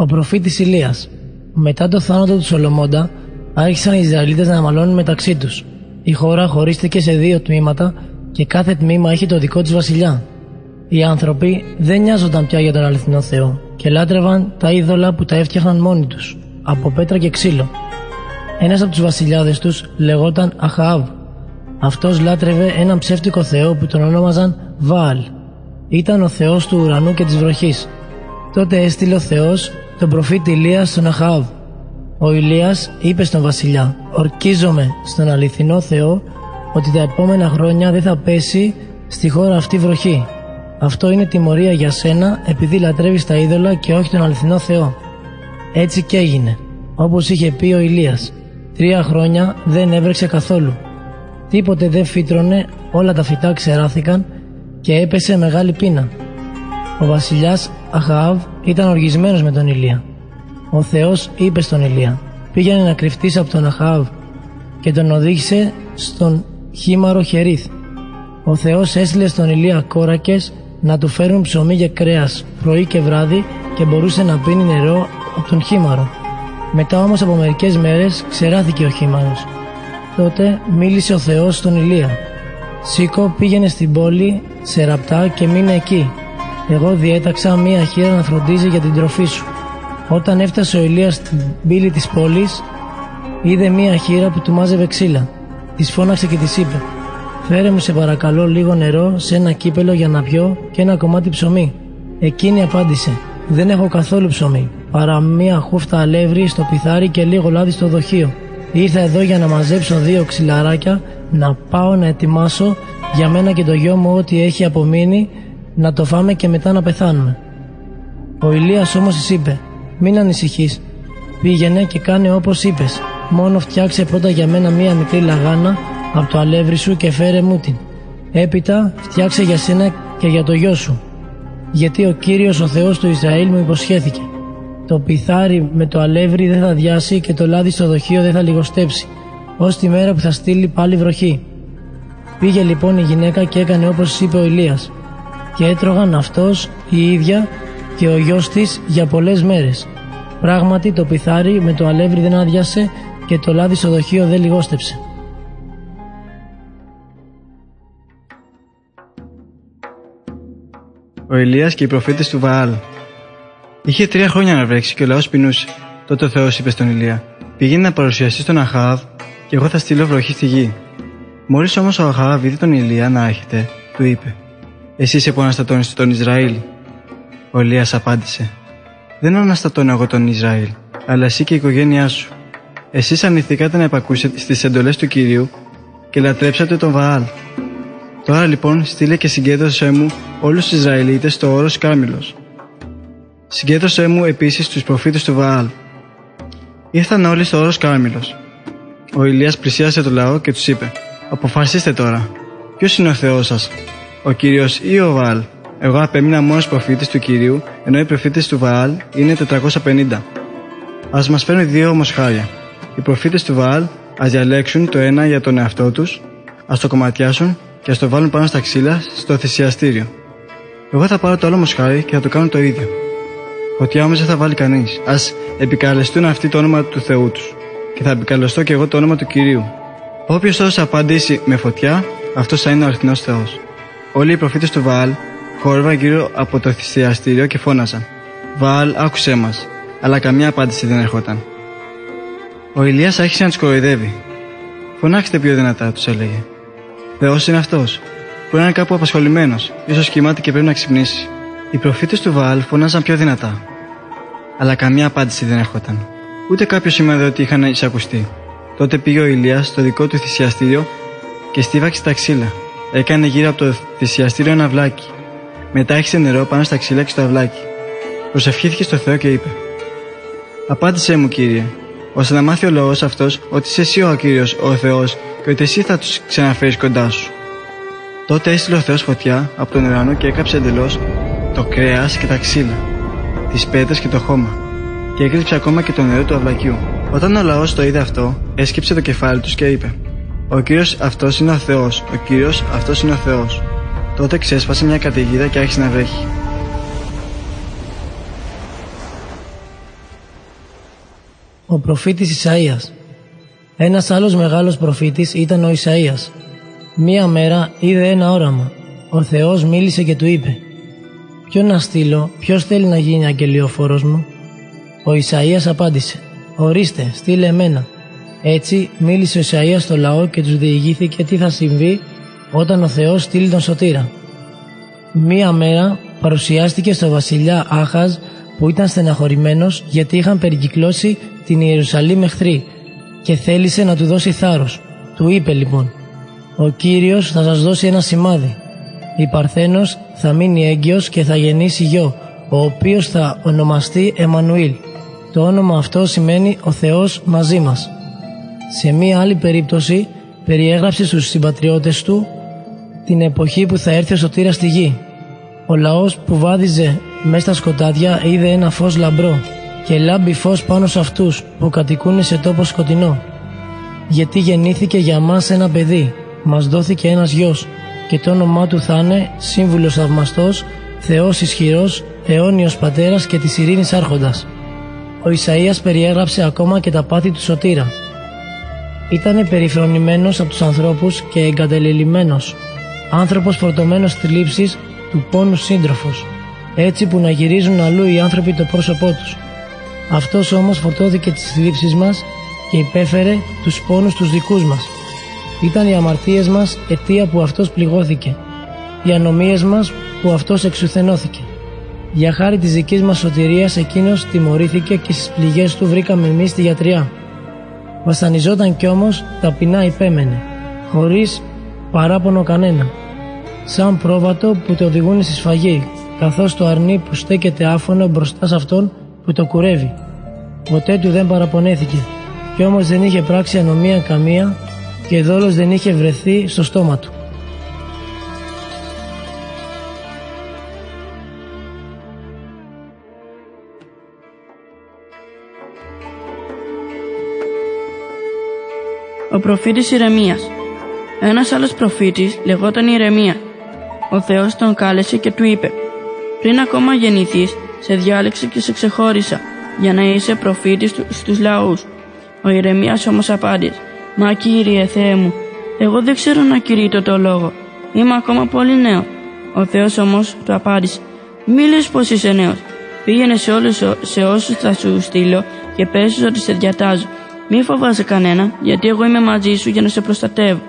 Ο προφήτης Ηλίας. Μετά το θάνατο του Σολομώντα, άρχισαν οι Ισραηλίτες να μαλώνουν μεταξύ τους. Η χώρα χωρίστηκε σε δύο τμήματα και κάθε τμήμα είχε το δικό της βασιλιά. Οι άνθρωποι δεν νοιάζονταν πια για τον αληθινό Θεό και λάτρευαν τα είδωλα που τα έφτιαχναν μόνοι τους, από πέτρα και ξύλο. Ένας από τους βασιλιάδες τους λεγόταν Αχαάβ. Αυτός λάτρευε έναν ψεύτικο θεό που τον ονόμαζαν Βάλ. Ήταν ο θεός του ουρανού και της βροχής. Τότε έστειλε ο Θεός τον προφήτη Ηλίας στον Αχαάβ. Ο Ηλίας είπε στον βασιλιά «Ορκίζομαι στον αληθινό Θεό ότι τα επόμενα χρόνια δεν θα πέσει στη χώρα αυτή βροχή. Αυτό είναι τιμωρία για σένα επειδή λατρεύεις τα είδωλα και όχι τον αληθινό Θεό». Έτσι και έγινε, όπως είχε πει ο Ηλίας. Τρία χρόνια δεν έβρεξε καθόλου. Τίποτε δεν φύτρωνε, όλα τα φυτά ξεράθηκαν και έπεσε μεγάλη πείνα. Ο βασιλιάς Αχαάβ ήταν οργισμένος με τον Ηλία. Ο Θεός είπε στον Ηλία «Πήγαινε να κρυφτείς από τον Αχαάβ» και τον οδήγησε στον χήμαρο Χερίθ. Ο Θεός έστειλε στον Ηλία κόρακες να του φέρουν ψωμί και κρέας πρωί και βράδυ και μπορούσε να πίνει νερό από τον χήμαρο. Μετά όμως από μερικές μέρες ξεράθηκε ο χήμαρος. Τότε μίλησε ο Θεός στον Ηλία. Σήκω πήγαινε στην πόλη σε ραπτά και μείνε εκεί. Εγώ διέταξα μία χείρα να φροντίζει για την τροφή σου. Όταν έφτασε ο Ηλίας στην πύλη της πόλης, είδε μία χείρα που του μάζευε ξύλα. Της φώναξε και της είπε: Φέρε μου σε παρακαλώ λίγο νερό σε ένα κύπελο για να πιω και ένα κομμάτι ψωμί. Εκείνη απάντησε: Δεν έχω καθόλου ψωμί, παρά μία χούφτα αλεύρι στο πιθάρι και λίγο λάδι στο δοχείο. Ήρθα εδώ για να μαζέψω δύο ξυλαράκια, να πάω να ετοιμάσω για μένα και το γιο μου ό,τι έχει απομείνει, να το φάμε και μετά να πεθάνουμε. Ο Ηλίας όμως της είπε «Μην ανησυχείς, πήγαινε και κάνε όπως είπες, μόνο φτιάξε πρώτα για μένα μία μικρή λαγάνα από το αλεύρι σου και φέρε μου την. Έπειτα φτιάξε για σένα και για το γιο σου, γιατί ο Κύριος ο Θεός του Ισραήλ μου υποσχέθηκε. Το πιθάρι με το αλεύρι δεν θα διάσει και το λάδι στο δοχείο δεν θα λιγοστέψει, ως τη μέρα που θα στείλει πάλι βροχή. Πήγε λοιπόν η γυναίκα και έκανε όπως είπε ο Ηλίας και έτρωγαν αυτός η ίδια και ο γιος της για πολλές μέρες. Πράγματι το πιθάρι με το αλεύρι δεν άδειασε και το λάδι στο δοχείο δεν λιγόστεψε. Ο Ηλίας και οι προφήτες του Βαάλ Είχε τρία χρόνια να βρέξει και ο λαός πεινούσε. Τότε ο Θεός είπε στον Ηλία «Πήγαινε να παρουσιαστείς στον Αχάβ και εγώ θα στείλω βροχή στη γη». Μόλις όμως ο Αχάβ είδε τον Ηλία να έρχεται, του είπε «Εσύ είσαι που αναστατώνεις τον Ισραήλ». Ο Ηλίας απάντησε «Δεν αναστατώνω εγώ τον Ισραήλ, αλλά εσύ και η οικογένειά σου. Εσείς ανηθήκατε να επακούσετε στις εντολές του Κυρίου και λατρέψατε τον Βαάλ. Τώρα λοιπόν στείλε και συγκέντρωσέ μου όλους τους Ισραηλίτες στο όρος Κάμιλος. Συγκέντρωσέ μου επίσης τους προφήτες του Βαάλ. Ήρθαν όλοι στο όρος Κάμιλος. Ο Ηλίας πλησίασε το λαό και τους είπε «Αποφασίστε τώρα, ποιος είναι ο Θεός σας, ο Κύριος ή ο Βαάλ». Εγώ απέμεινα μόνος προφήτης του Κυρίου, ενώ οι προφήτες του Βαάλ είναι 450. Ας μας φέρουν δύο μοσχάρια. Οι προφήτες του Βαάλ ας διαλέξουν το ένα για τον εαυτό τους, ας το κομματιάσουν και ας το βάλουν πάνω στα ξύλα στο θυσιαστήριο. Εγώ θα πάρω το άλλο μοσχάρι και θα το κάνω το ίδιο. Φωτιά όμω δεν θα βάλει κανείς. Α επικαλεστούν αυτοί το όνομα του Θεού τους. Και θα επικαλεστώ και εγώ το όνομα του κυρίου. Όποιος τόσος απαντήσει με φωτιά, αυτός θα είναι ο αληθινός Θεός. Όλοι οι προφήτες του Βαάλ χόρευαν γύρω από το θυσιαστήριο και φώναζαν. Βαάλ, άκουσέ μας. Αλλά καμία απάντηση δεν ερχόταν. Ο Ηλίας άρχισε να τους κοροϊδεύει. Φωνάξτε πιο δυνατά, τους έλεγε. Θεός είναι αυτός. Μπορεί να είναι κάπου απασχολημένος, ίσως κοιμάται και πρέπει να ξυπνήσει. Οι προφήτες του Βαάλ φωνάζαν πιο δυνατά. Αλλά καμία απάντηση δεν έρχονταν. Ούτε κάποιος σημάδι ότι είχαν εισακουστεί. Τότε πήγε ο Ηλίας στο δικό του θυσιαστήριο και στίβαξε τα ξύλα. Έκανε γύρω από το θυσιαστήριο ένα αυλάκι. Μετά έχισε νερό πάνω στα ξύλα και στο αυλάκι. Προσευχήθηκε στο Θεό και είπε: Απάντησέ μου, κύριε, ώστε να μάθει ο λαός αυτός ότι είσαι εσύ ο κύριος, ο Θεός, και ότι εσύ θα τους ξαναφέρεις κοντά σου. Τότε έστειλε ο Θεός φωτιά από τον ουρανό και έκαψε εντελώς το κρέα και τα ξύλα, τις πέτρες και το χώμα, και έκλειψε ακόμα και το νερό του αυλακιού. Όταν ο λαός το είδε αυτό, έσκυψε το κεφάλι τους και είπε: Ο κύριος αυτός είναι ο Θεός, ο κύριος αυτός είναι ο Θεός. Τότε ξέσπασε μια καταιγίδα και άρχισε να βρέχει. ο προφήτης Ισαΐας. Ένας άλλος μεγάλος προφήτης ήταν ο Ισαΐας. Μία μέρα είδε ένα όραμα. Ο Θεός μίλησε και του είπε «Ποιο να στείλω, ποιος θέλει να γίνει αγγελιοφόρος μου» Ο Ισαΐας απάντησε «Ορίστε, στείλε εμένα». Έτσι μίλησε ο Ισαΐας στο λαό και τους διηγήθηκε τι θα συμβεί όταν ο Θεός στείλει τον σωτήρα. Μία μέρα παρουσιάστηκε στο βασιλιά Άχαζ που ήταν στεναχωρημένος γιατί είχαν περικυκλώσει την Ιερουσαλήμ εχθροί και θέλησε να του δώσει θάρρος. Του είπε λοιπόν «Ο Κύριος θα σας δώσει ένα σημάδι. Η Παρθένος θα μείνει έγκυος και θα γεννήσει γιο, ο οποίος θα ονομαστεί Εμμανουήλ. Το όνομα αυτό σημαίνει «Ο Θεός μαζί μας». Σε μία άλλη περίπτωση περιέγραψε στους συμπατριώτες του την εποχή που θα έρθει ο σωτήρας στη γη. Ο λαός που βάδιζε μέσα στα σκοτάδια είδε ένα φως λαμπρό και λάμπει φως πάνω σε αυτούς που κατοικούν σε τόπο σκοτεινό. Γιατί γεννήθηκε για μας ένα παιδί, μας δόθηκε ένας γιος και το όνομά του θα είναι Σύμβουλος Θαυμαστός, Θεός Ισχυρός, Αιώνιος Πατέρας και της Ειρήνης Άρχοντας. Ο Ισαΐας περιέγραψε ακόμα και τα πάθη του Σωτήρα. Ήταν περιφρονημένος από τους ανθρώπους και εγκατελελειμμένος, άνθρωπος φορτωμένος θλίψης του πόνου σύντροφος, έτσι που να γυρίζουν αλλού οι άνθρωποι το πρόσωπό τους. Αυτός όμως φορτώθηκε τις θλίψεις μας και υπέφερε τους πόνους τους δικούς μας. Ήταν οι αμαρτίες μας αιτία που αυτός πληγώθηκε, οι ανομίες μας που αυτός εξουθενώθηκε. Για χάρη της δικής μας σωτηρίας εκείνος τιμωρήθηκε και στις πληγές του βρήκαμε εμείς τη γιατριά. Βασανιζόταν κι όμως ταπεινά υπέμενε, χωρίς παράπονο κανένα. Σαν πρόβατο που το οδηγούν στη σφαγή, καθώς το αρνί που στέκεται άφωνο μπροστά σε αυτόν που το κουρεύει. Ποτέ του δεν παραπονέθηκε, κι όμως δεν είχε πράξει ανομία καμία και δόλος δεν είχε βρεθεί στο στόμα του. Ο προφήτης Ηρεμίας Ένας άλλος προφήτης λεγόταν Ηρεμία. Ο Θεός τον κάλεσε και του είπε «Πριν ακόμα γεννηθείς, σε διάλεξα και σε ξεχώρισα για να είσαι προφήτης στους λαούς». Ο Ηρεμίας όμως απάντησε «Μα Κύριε Θεέ μου, εγώ δεν ξέρω να κηρύττω το λόγο. Είμαι ακόμα πολύ νέο». Ο Θεός όμως του απάντησε «Μη λες πως είσαι νέος. Πήγαινε σε όλους σε όσους θα σου στείλω και πες ότι σε διατάζω μη φοβάσαι κανένα, γιατί εγώ είμαι μαζί σου για να σε προστατεύω.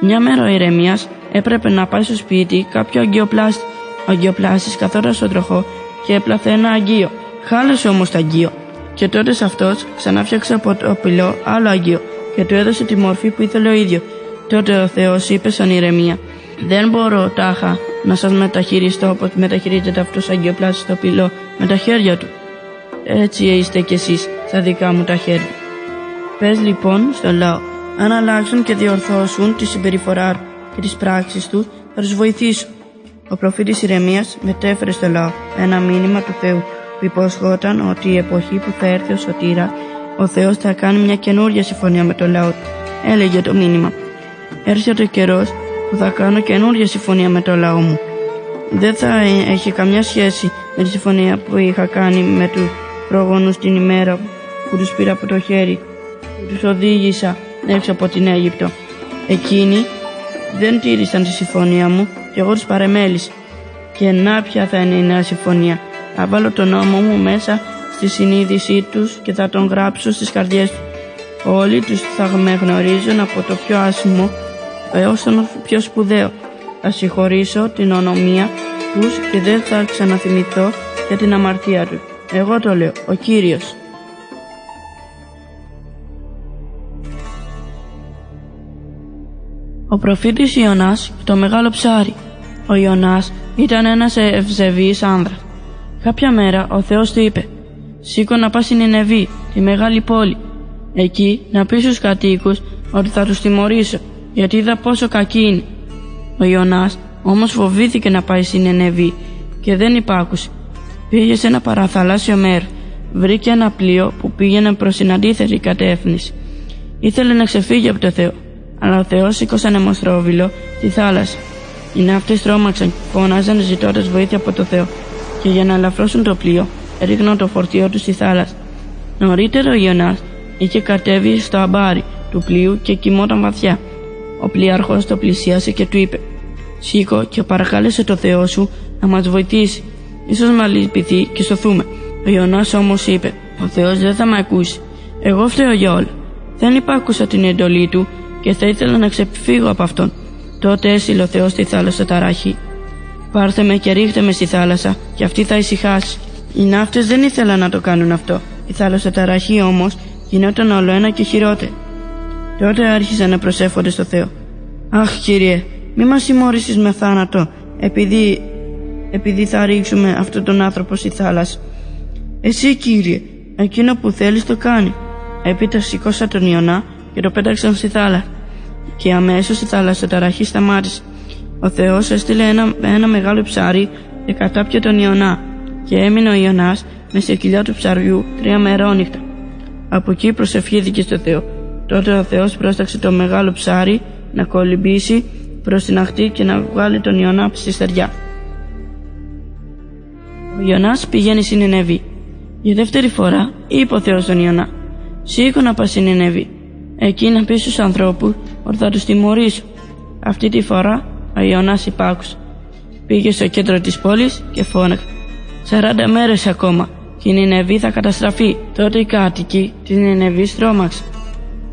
Μια μέρα ο ηρεμία έπρεπε να πάει στο σπίτι κάποιο αγκιοπλάστη. Ο αγκιοπλάστη καθόταν στον τροχό και έπλαθε ένα αγκείο. Χάλασε όμως το αγκείο. Και τότε σε αυτός ξανάφτιαξε από το πυλό άλλο αγκείο και του έδωσε τη μορφή που ήθελε ο ίδιος. Τότε ο Θεός είπε σαν ηρεμία: Δεν μπορώ τάχα να σας μεταχειριστώ όπως μεταχειρίζεται αυτός αγκιοπλάστη στο πυλό με τα χέρια του. Έτσι είστε κι εσείς στα δικά μου τα χέρια. Πες λοιπόν στο λαό, αν αλλάξουν και διορθώσουν τη συμπεριφορά και τις πράξεις του, θα τους βοηθήσω. Ο προφήτης Ηρεμίας μετέφερε στο λαό ένα μήνυμα του Θεού που υποσχόταν ότι η εποχή που θα έρθει ο Σωτήρα, ο Θεός θα κάνει μια καινούργια συμφωνία με το λαό του. Έλεγε το μήνυμα. Έρχεται ο καιρός που θα κάνω καινούργια συμφωνία με το λαό μου. Δεν θα έχει καμιά σχέση με τη συμφωνία που είχα κάνει με τους πρόγονους την ημέρα που τους πήρα από το χέρι τους οδήγησα έξω από την Αίγυπτο. Εκείνοι δεν τήρησαν τη συμφωνία μου και εγώ τους παρεμέλησα. Και να ποια θα είναι η νέα συμφωνία. Θα βάλω τον νόμο μου μέσα στη συνείδησή τους και θα τον γράψω στις καρδιές τους. Όλοι τους θα με γνωρίζουν από το πιο άσχημο έως το πιο σπουδαίο. Θα συγχωρήσω την ονομία τους και δεν θα ξαναθυμηθώ για την αμαρτία τους. Εγώ το λέω, ο Κύριος. Ο προφήτης Ιωνάς το μεγάλο ψάρι. Ο Ιωνάς ήταν ένας ευσεβής άνδρας. Κάποια μέρα ο Θεός του είπε «Σήκω να πας στην Ενεβή, τη μεγάλη πόλη. Εκεί να πεις στους κατοίκους ότι θα τους τιμωρήσω, γιατί είδα πόσο κακή είναι». Ο Ιωνάς όμως φοβήθηκε να πάει στην Ενεβή και δεν υπάκουσε. Πήγε σε ένα παραθαλάσσιο μέρος. Βρήκε ένα πλοίο που πήγαινε προς την αντίθετη κατεύθυνση. Ήθελε να ξεφύγει από το Θεό, αλλά ο Θεός σήκωσε νεμοστρόβιλο στη θάλασσα. Οι ναύτες τρόμαξαν και φώναζαν ζητώντας βοήθεια από το Θεό και για να ελαφρώσουν το πλοίο έριχναν το φορτίο τους στη θάλασσα. Νωρίτερα ο Ιωνάς είχε κατέβει στο αμπάρι του πλοίου και κοιμόταν βαθιά. Ο πλοίαρχος το πλησίασε και του είπε «Σήκω και παρακάλεσε το Θεό σου να μας βοηθήσει. Ίσως μας λυπηθεί και σωθούμε». Ο Ιωνάς όμως είπε «Ο Θεός δεν θα με ακούσει. Εγώ φταίω για όλα. Δεν υπάκουσα την εντολή του και θα ήθελα να ξεφύγω από αυτόν. Τότε έστειλε ο Θεός στη θάλασσα ταράχη. Πάρθε με και ρίχτε με στη θάλασσα και αυτή θα ησυχάσει. Οι ναύτες δεν ήθελαν να το κάνουν αυτό. Η θάλασσα ταραχή όμως γινόταν όλο ένα και χειρότερη. Τότε άρχισαν να προσέφονται στο Θεό. Αχ Κύριε, μη μας συμμόρισεις με θάνατο επειδή, επειδή θα ρίξουμε αυτόν τον άνθρωπο στη θάλασσα. Εσύ Κύριε, εκείνο που θέλεις το κάνει. Έπειτα σηκώσα τον Ιωνά και το πέταξαν στη θάλασσα. Και αμέσως η θάλασσα ταραχή σταμάτησε. Ο Θεός έστειλε ένα, ένα μεγάλο ψάρι και κατάπιε τον Ιωνά και έμεινε ο Ιωνάς με σε κοιλιά του ψαριού τρία μερόνυχτα. Από εκεί προσευχήθηκε στο Θεό. Τότε ο Θεός πρόσταξε το μεγάλο ψάρι να κολυμπήσει προς την αχτή και να βγάλει τον Ιωνά στη στεριά. Ο Ιωνάς πηγαίνει στην Ενεβή. Για δεύτερη φορά είπε ο Θεός τον Ιωνά «Σήκω να πας στην Ενεβή. Εκεί να πεις στους ανθρώπους ότι θα τους τιμωρήσω». Αυτή τη φορά ο Ιωνάς υπάκουσε. Πήγε στο κέντρο της πόλης και φώναξε «Σαράντα μέρες ακόμα και η Νινεβή θα καταστραφεί». Τότε οι κάτοικοι της Νινεβής τρόμαξαν.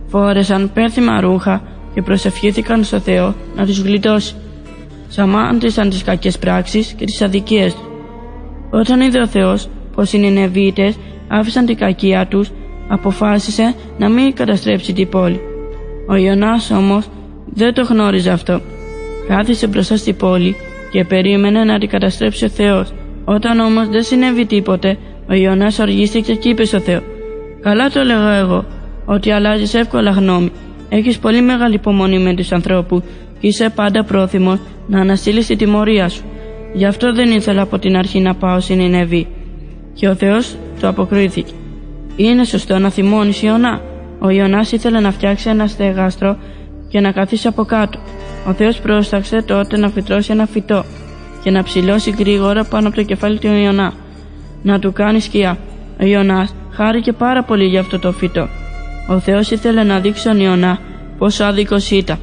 Φόρεσαν πέρθυμα ρούχα και προσευχήθηκαν στο Θεό να τους γλιτώσει. Σαμάντησαν τις κακές πράξεις και τις αδικίες τους. Όταν είδε ο Θεός πως οι Νινεβίτες άφησαν την κακία τους, αποφάσισε να μην καταστρέψει την πόλη. Ο Ιωνάς όμως δεν το γνώριζε αυτό. Κάθισε μπροστά στην πόλη και περίμενε να την καταστρέψει ο Θεός. Όταν όμως δεν συνέβη τίποτε, ο Ιωνάς οργίστηκε και είπε στο Θεό «Καλά το λέγω εγώ, ότι αλλάζεις εύκολα γνώμη. Έχεις πολύ μεγάλη υπομονή με τους ανθρώπους και είσαι πάντα πρόθυμος να αναστείλεις τη τιμωρία σου. Γι' αυτό δεν ήθελα από την αρχή να πάω στην Ινεβή. Και ο Θεός του αποκρίθηκε. Είναι σωστό να θυμώνεις Ιωνά. Ο Ιωνάς ήθελε να φτιάξει ένα στεγάστρο και να καθίσει από κάτω. Ο Θεός πρόσταξε τότε να φυτρώσει ένα φυτό και να ψηλώσει γρήγορα πάνω από το κεφάλι του Ιωνά. Να του κάνει σκιά. Ο Ιωνάς χάρηκε πάρα πολύ για αυτό το φυτό. Ο Θεός ήθελε να δείξει στον Ιωνά πόσο άδικος ήταν.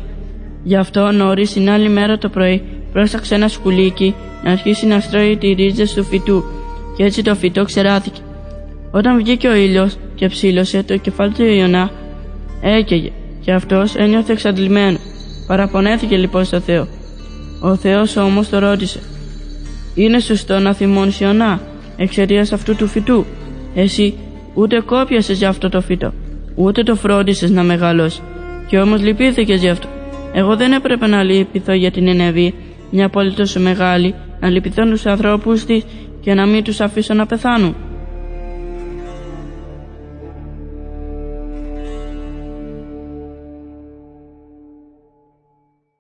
Γι' αυτό νωρίς την άλλη μέρα το πρωί πρόσταξε ένα σκουλίκι να αρχίσει να στρώει τις ρίζες του φυτού και έτσι το φυτό ξεράθηκε. Όταν βγήκε ο ήλιος και ψήλωσε το κεφάλι του Ιωνά, έκαιγε και αυτός ένιωθε εξαντλημένο. Παραπονέθηκε λοιπόν στο Θεό. Ο Θεός όμως το ρώτησε: Είναι σωστό να θυμώνεις Ιωνά εξαιτίας αυτού του φυτού; Εσύ ούτε κόπιασες για αυτό το φυτό, ούτε το φρόντισες να μεγαλώσει. Και όμως λυπήθηκες γι' αυτό. Εγώ δεν έπρεπε να λυπηθώ για την Ενεβή, μια πόλη τόσο μεγάλη, να λυπηθώ τους ανθρώπους της και να μην τους αφήσω να πεθάνουν.